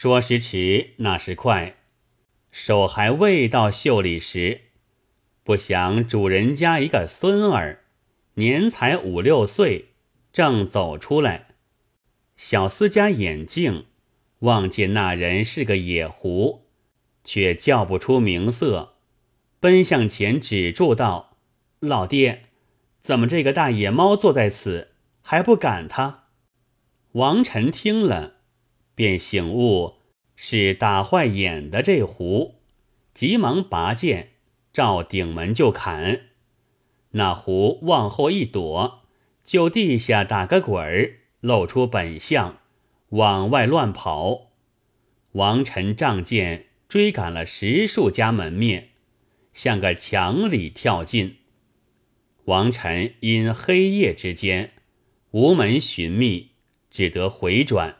说时迟，那时快，手还未到袖里时，不想主人家一个孙儿，年才五六岁，正走出来。小厮家眼镜望见那人是个野狐，却叫不出名色，奔向前止住道：“老爹，怎么这个大野猫坐在此，还不赶他？”王臣听了。便醒悟是打坏眼的这壶，急忙拔剑照顶门就砍。那壶往后一躲，就地下打个滚儿，露出本相，往外乱跑。王臣仗剑追赶了十数家门面，向个墙里跳进。王臣因黑夜之间无门寻觅，只得回转。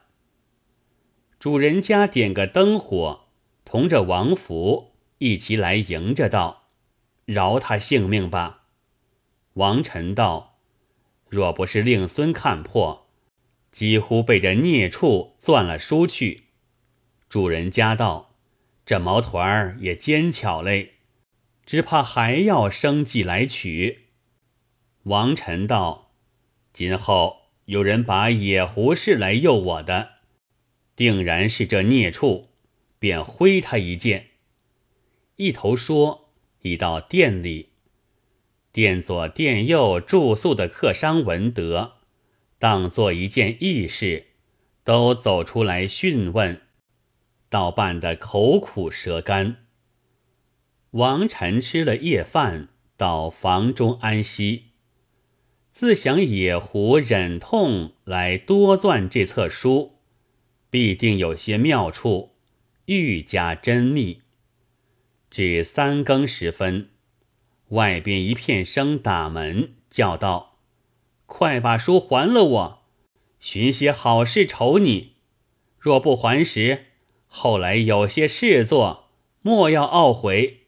主人家点个灯火，同着王福一齐来迎着道：“饶他性命吧。”王臣道：“若不是令孙看破，几乎被这孽畜钻了书去。”主人家道：“这毛团儿也奸巧嘞，只怕还要生计来取。”王臣道：“今后有人把野狐氏来诱我的。”定然是这孽畜，便挥他一剑。一头说，已到店里。店左店右住宿的客商闻得，当做一件异事，都走出来讯问，倒办得口苦舌干。王臣吃了夜饭，到房中安息，自想野狐忍痛来多钻这册书。必定有些妙处，愈加珍密。至三更时分，外边一片声打门，叫道：“快把书还了我！寻些好事酬你。若不还时，后来有些事做，莫要懊悔。”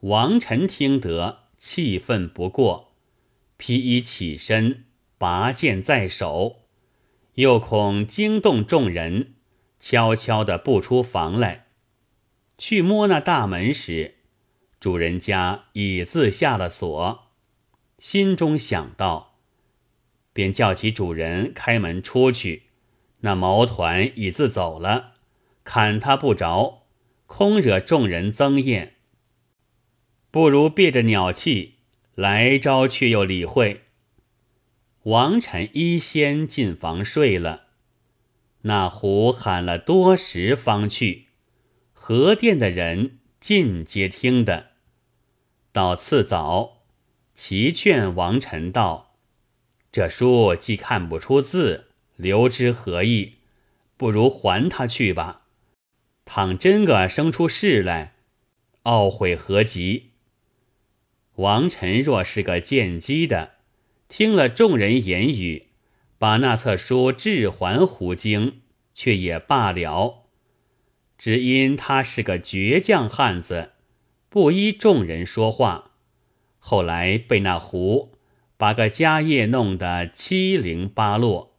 王臣听得，气愤不过，披衣起身，拔剑在手。又恐惊动众人，悄悄地步出房来，去摸那大门时，主人家已自下了锁，心中想到，便叫起主人开门出去。那毛团已自走了，砍他不着，空惹众人憎厌，不如憋着鸟气来招，却又理会。王臣一先进房睡了，那狐喊了多时方去，何店的人尽皆听的。到次早，齐劝王臣道：“这书既看不出字，留之何益？不如还他去吧。倘真个生出事来，懊悔何及？”王臣若是个见机的。听了众人言语，把那册书置还胡经，却也罢了。只因他是个倔强汉子，不依众人说话。后来被那胡把个家业弄得七零八落，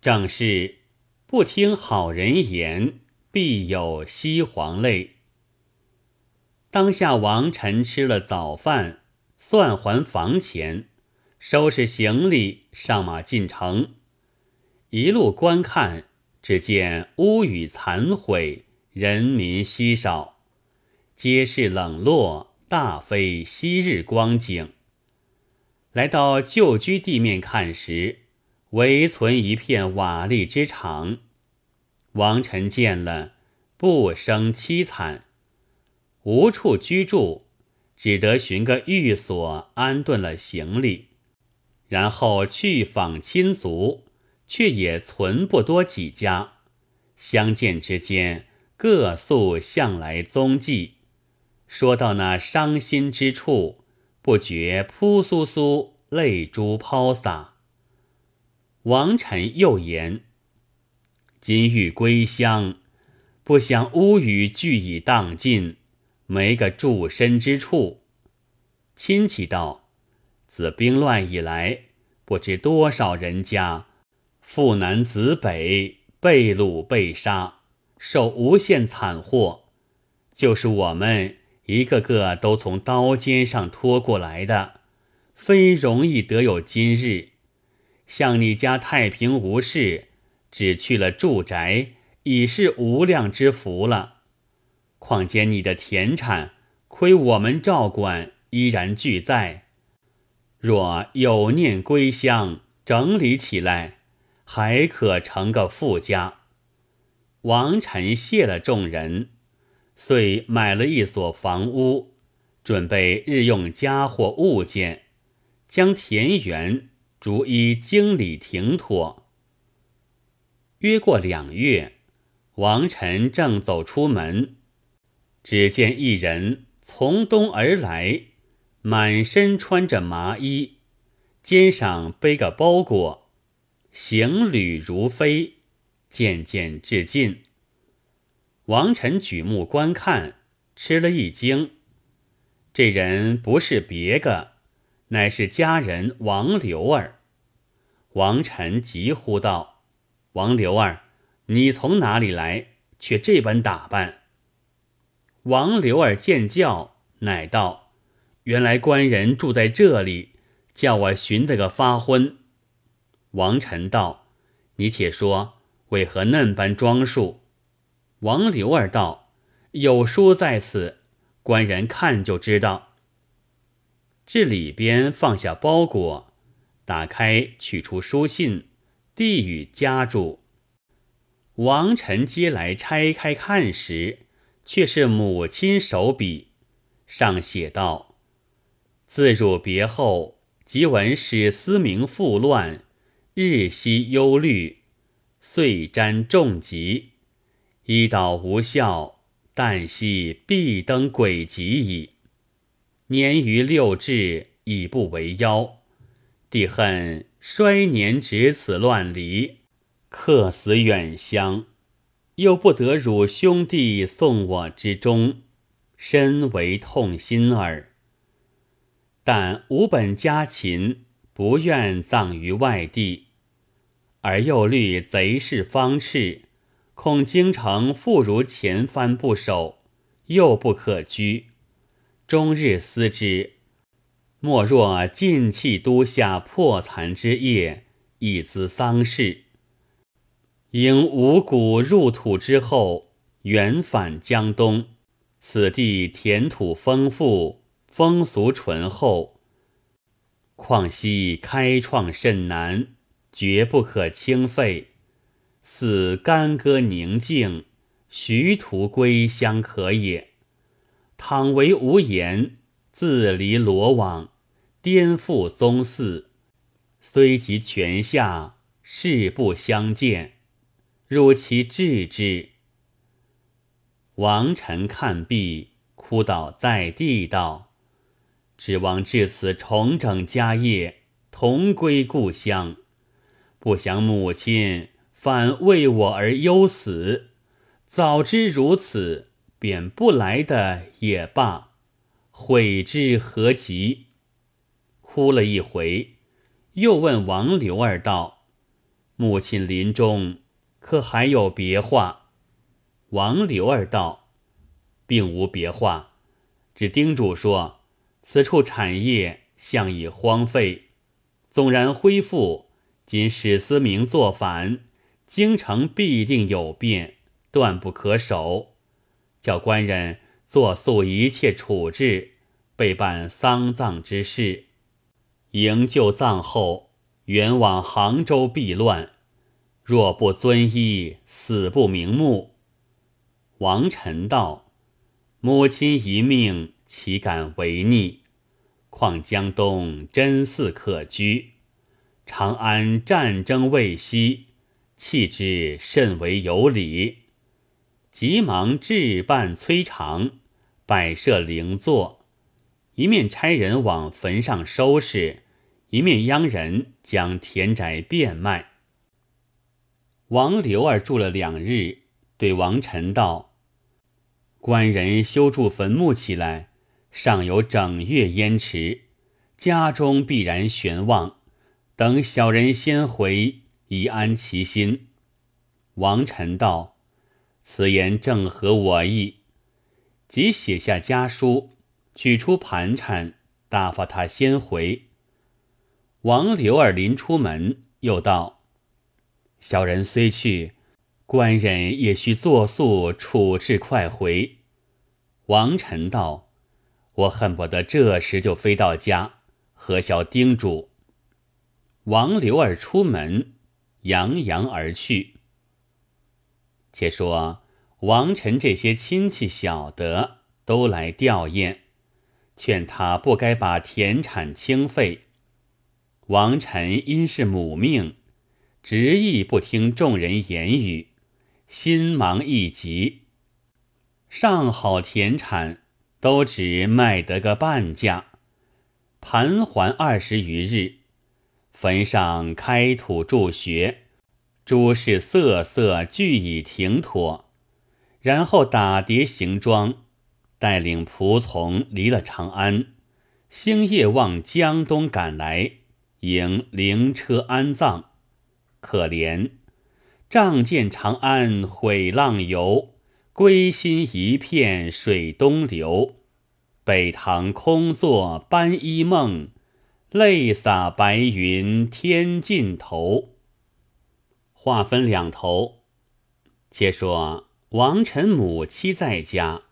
正是不听好人言，必有西黄泪。当下王臣吃了早饭，算还房钱。收拾行李，上马进城。一路观看，只见屋宇残毁，人民稀少，街市冷落，大非昔日光景。来到旧居地面看时，唯存一片瓦砾之场。王臣见了，不生凄惨，无处居住，只得寻个寓所安顿了行李。然后去访亲族，却也存不多几家。相见之间，各诉向来踪迹。说到那伤心之处，不觉扑簌簌泪珠抛洒。王臣又言：“今欲归乡，不想屋宇俱已荡尽，没个住身之处。”亲戚道。自兵乱以来，不知多少人家父南子北被掳被杀，受无限惨祸，就是我们一个个都从刀尖上拖过来的，非容易得有今日。像你家太平无事，只去了住宅，已是无量之福了。况且你的田产，亏我们照管，依然俱在。若有念归乡，整理起来，还可成个富家。王臣谢了众人，遂买了一所房屋，准备日用家伙物件，将田园逐一经理停妥。约过两月，王臣正走出门，只见一人从东而来。满身穿着麻衣，肩上背个包裹，行旅如飞，渐渐至近。王臣举目观看，吃了一惊。这人不是别个，乃是家人王刘儿。王臣急呼道：“王刘儿，你从哪里来？却这般打扮？”王刘儿见叫，乃道。原来官人住在这里，叫我寻得个发昏。王臣道：“你且说，为何嫩般装束？”王刘儿道：“有书在此，官人看就知道。”至里边放下包裹，打开取出书信，递与家主。王臣接来拆开看时，却是母亲手笔，上写道。自汝别后，即闻使思明复乱，日夕忧虑，遂沾重疾，医导无效，旦夕必登鬼籍矣。年逾六至，已不为妖。弟恨衰年值此乱离，客死远乡，又不得汝兄弟送我之中，深为痛心耳。但吾本家禽，不愿葬于外地，而又虑贼势方炽，恐京城复如前番不守，又不可居。终日思之，莫若尽弃都下破残之业，以资丧事。应五谷入土之后，远返江东，此地田土丰富。风俗淳厚，况昔开创甚难，绝不可轻废。似干戈宁静，徐图归乡可也。倘为无言，自离罗网，颠覆宗祀，虽及泉下，誓不相见。如其治之。王臣看毕，哭倒在地道。指望至此重整家业，同归故乡。不想母亲反为我而忧死。早知如此，便不来的也罢。悔之何及？哭了一回，又问王刘儿道：“母亲临终，可还有别话？”王刘儿道：“并无别话，只叮嘱说。”此处产业向已荒废，纵然恢复，今史思明作反，京城必定有变，断不可守。叫官人作速一切处置，备办丧葬之事。营救葬后，远往杭州避乱。若不遵依，死不瞑目。王臣道：“母亲一命。”岂敢违逆？况江东真似可居，长安战争未息，弃之甚为有理。急忙置办催长，摆设灵座，一面差人往坟上收拾，一面央人将田宅变卖。王刘儿住了两日，对王臣道：“官人修筑坟墓起来。”尚有整月烟迟，家中必然悬望。等小人先回，以安其心。王臣道：“此言正合我意。”即写下家书，取出盘缠，打发他先回。王刘儿临出门，又道：“小人虽去，官人也需作速处置快回。”王臣道：“我恨不得这时就飞到家，何消叮嘱？”王刘儿出门，洋洋而去。且说王臣这些亲戚晓得，都来吊唁，劝他不该把田产清废。王臣因是母命，执意不听众人言语，心忙意急。上好田产，都只卖得个半价，盘桓二十余日，坟上开土筑穴，诸事色色俱已停妥，然后打叠行装，带领仆从离了长安，星夜往江东赶来。迎灵车安葬，可怜仗剑长安毁浪游，归心一片水东流。北堂空作班衣梦，泪洒白云天尽头。话分两头，且说王臣母妻在家，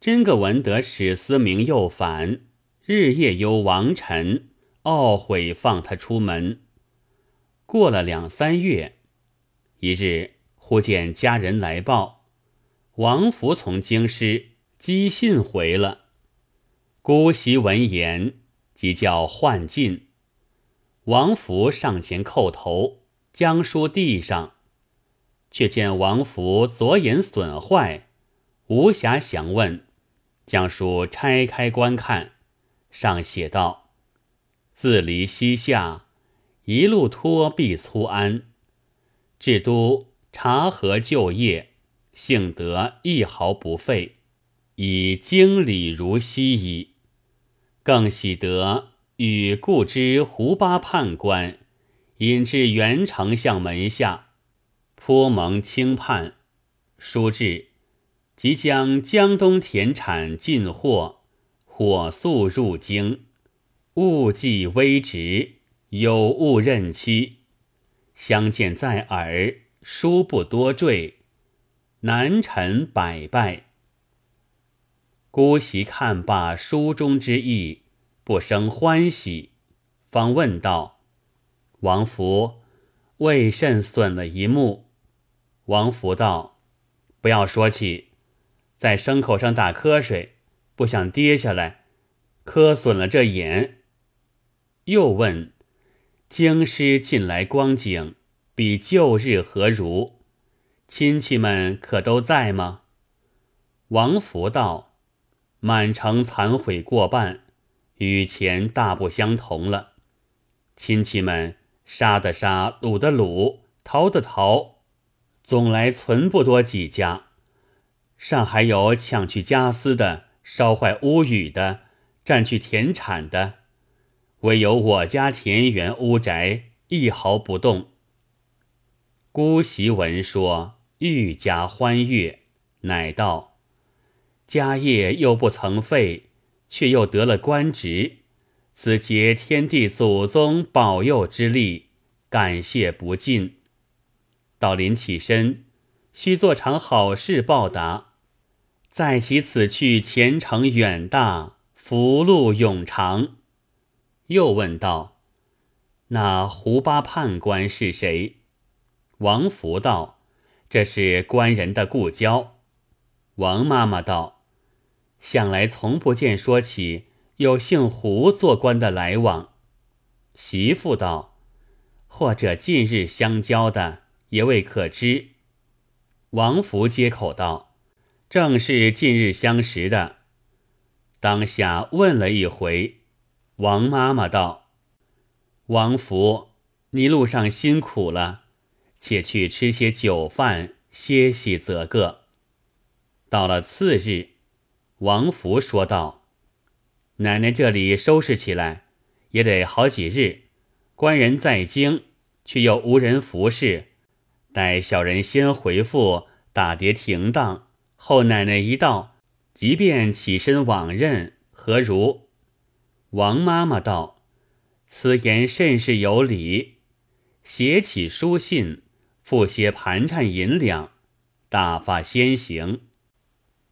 真个闻得史思明又反，日夜忧王臣。懊悔放他出门。过了两三月，一日忽见家人来报，王福从京师寄信回了。姑息闻言，即叫唤进。王福上前叩头，将书递上，却见王福左眼损坏，无暇详问，将书拆开观看，上写道。自离西夏，一路托毕粗安，至都查核就业，幸得一毫不费，以经理如昔矣。更喜得与故之胡巴判官，引至元丞相门下，颇蒙轻判。书至，即将江东田产进货，火速入京。勿计微职，有误任期。相见在耳，书不多赘。南陈百拜。姑媳看罢书中之意，不生欢喜，方问道：“王福，为甚损了一目？”王福道：“不要说起，在牲口上打瞌睡，不想跌下来，磕损了这眼。”又问：“京师近来光景比旧日何如？亲戚们可都在吗？”王福道：“满城残毁过半，与前大不相同了。亲戚们杀的杀，掳的掳，逃的逃，总来存不多几家。尚还有抢去家私的，烧坏屋宇的，占去田产的。”唯有我家田园屋宅一毫不动。姑媳闻说，愈加欢悦，乃道：“家业又不曾废，却又得了官职，此皆天地祖宗保佑之力，感谢不尽。道临起身，须做场好事报答。在其此去前程远大，福禄永长。”又问道：“那胡巴判官是谁？”王福道：“这是官人的故交。”王妈妈道：“向来从不见说起有姓胡做官的来往。”媳妇道：“或者近日相交的，也未可知。”王福接口道：“正是近日相识的。”当下问了一回。王妈妈道：“王福，你路上辛苦了，且去吃些酒饭，歇息则个。”到了次日，王福说道：“奶奶这里收拾起来，也得好几日。官人在京，却又无人服侍，待小人先回复，打碟停当。后奶奶一到，即便起身往任，何如？王妈妈道：“此言甚是有理。”写起书信，付些盘缠银两，打发先行。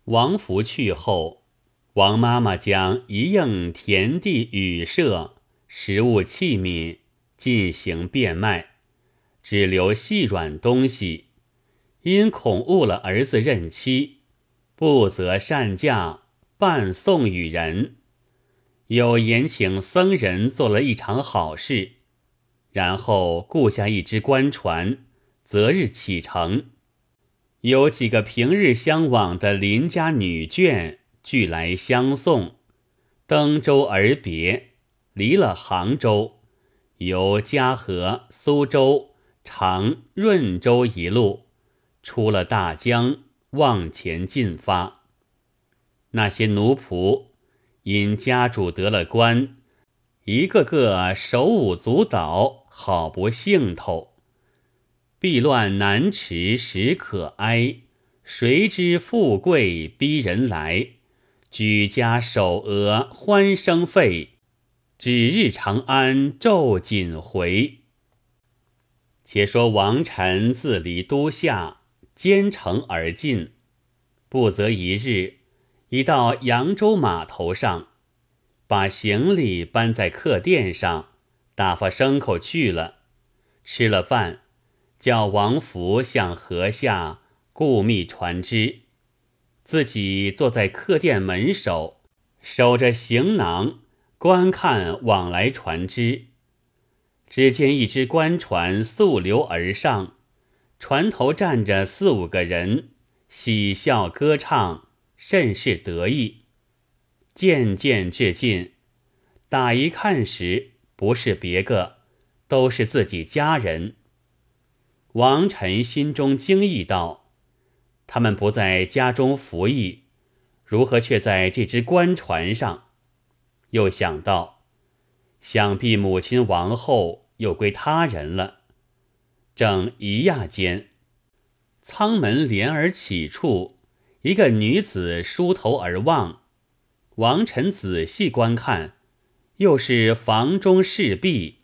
王福去后，王妈妈将一应田地、羽舍、食物器皿进行变卖，只留细软东西，因恐误了儿子任妻。不择善价，半送与人。有言请僧人做了一场好事，然后雇下一只官船，择日启程。有几个平日相往的邻家女眷俱来相送，登舟而别。离了杭州，由嘉禾、苏州、常润州一路，出了大江。往前进发，那些奴仆因家主得了官，一个个手舞足蹈，好不兴头。避乱难迟时可哀，谁知富贵逼人来？举家守额欢声沸，指日长安昼锦回。且说王臣自离都下。兼程而进，不则一日，已到扬州码头上，把行李搬在客店上，打发牲口去了。吃了饭，叫王福向河下顾觅船只，自己坐在客店门首，守着行囊，观看往来船只。只见一只官船溯流而上。船头站着四五个人，喜笑歌唱，甚是得意。渐渐至近，打一看时，不是别个，都是自己家人。王臣心中惊异道：“他们不在家中服役，如何却在这只官船上？”又想到，想必母亲亡后又归他人了。正一亚间，舱门帘儿起处，一个女子梳头而望。王臣仔细观看，又是房中侍婢，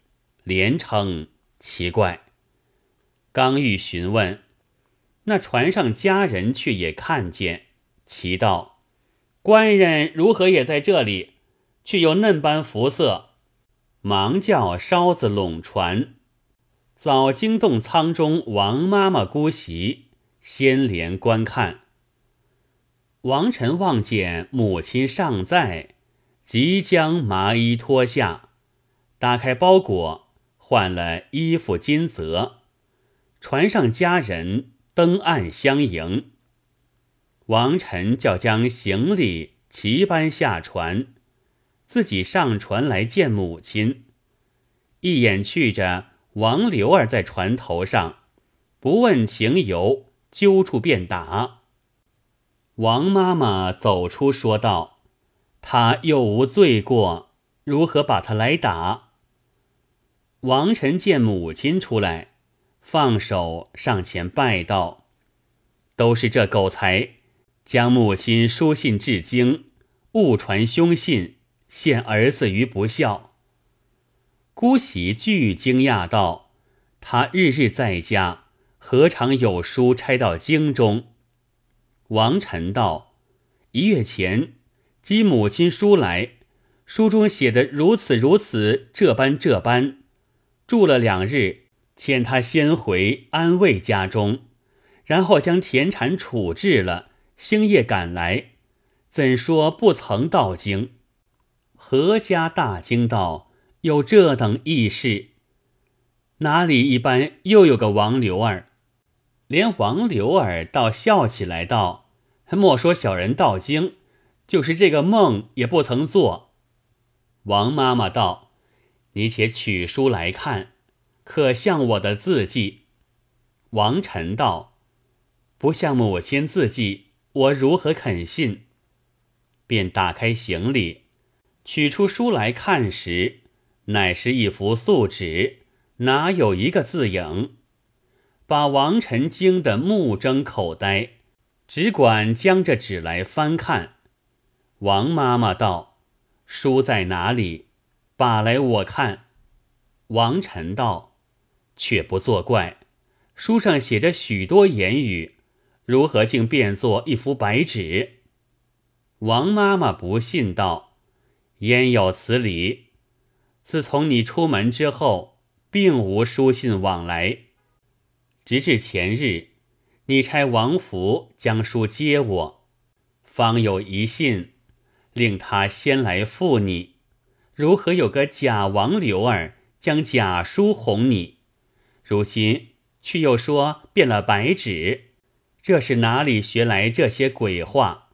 连称奇怪。刚欲询问，那船上家人却也看见，奇道：“官人如何也在这里？却又嫩般肤色？”忙叫烧子拢船。早惊动舱中王妈妈姑媳，先连观看。王臣望见母亲尚在，即将麻衣脱下，打开包裹，换了衣服金泽。船上家人登岸相迎。王臣叫将行李齐搬下船，自己上船来见母亲，一眼去着。王刘儿在船头上，不问情由，揪住便打。王妈妈走出说道：“他又无罪过，如何把他来打？”王臣见母亲出来，放手上前拜道：“都是这狗才，将母亲书信至京，误传凶信，陷儿子于不孝。”姑喜俱惊讶道：“他日日在家，何尝有书差到京中？”王臣道：“一月前寄母亲书来，书中写的如此如此，这般这般。住了两日，遣他先回安慰家中，然后将田产处置了，星夜赶来，怎说不曾到京？”何家大惊道。有这等异事，哪里一般又有个王刘儿？连王刘儿倒笑起来道：“莫说小人到京，就是这个梦也不曾做。”王妈妈道：“你且取书来看，可像我的字迹？”王臣道：“不像母亲字迹，我如何肯信？”便打开行李，取出书来看时。乃是一幅素纸，哪有一个字影？把王臣惊得目睁口呆，只管将这纸来翻看。王妈妈道：“书在哪里？把来我看。”王臣道：“却不作怪，书上写着许多言语，如何竟变作一幅白纸？”王妈妈不信道：“焉有此理？自从你出门之后，并无书信往来。”直至前日，你差王福将书接我，方有一信，令他先来赴你。如何有个假王刘儿将假书哄你？如今却又说变了白纸，这是哪里学来这些鬼话？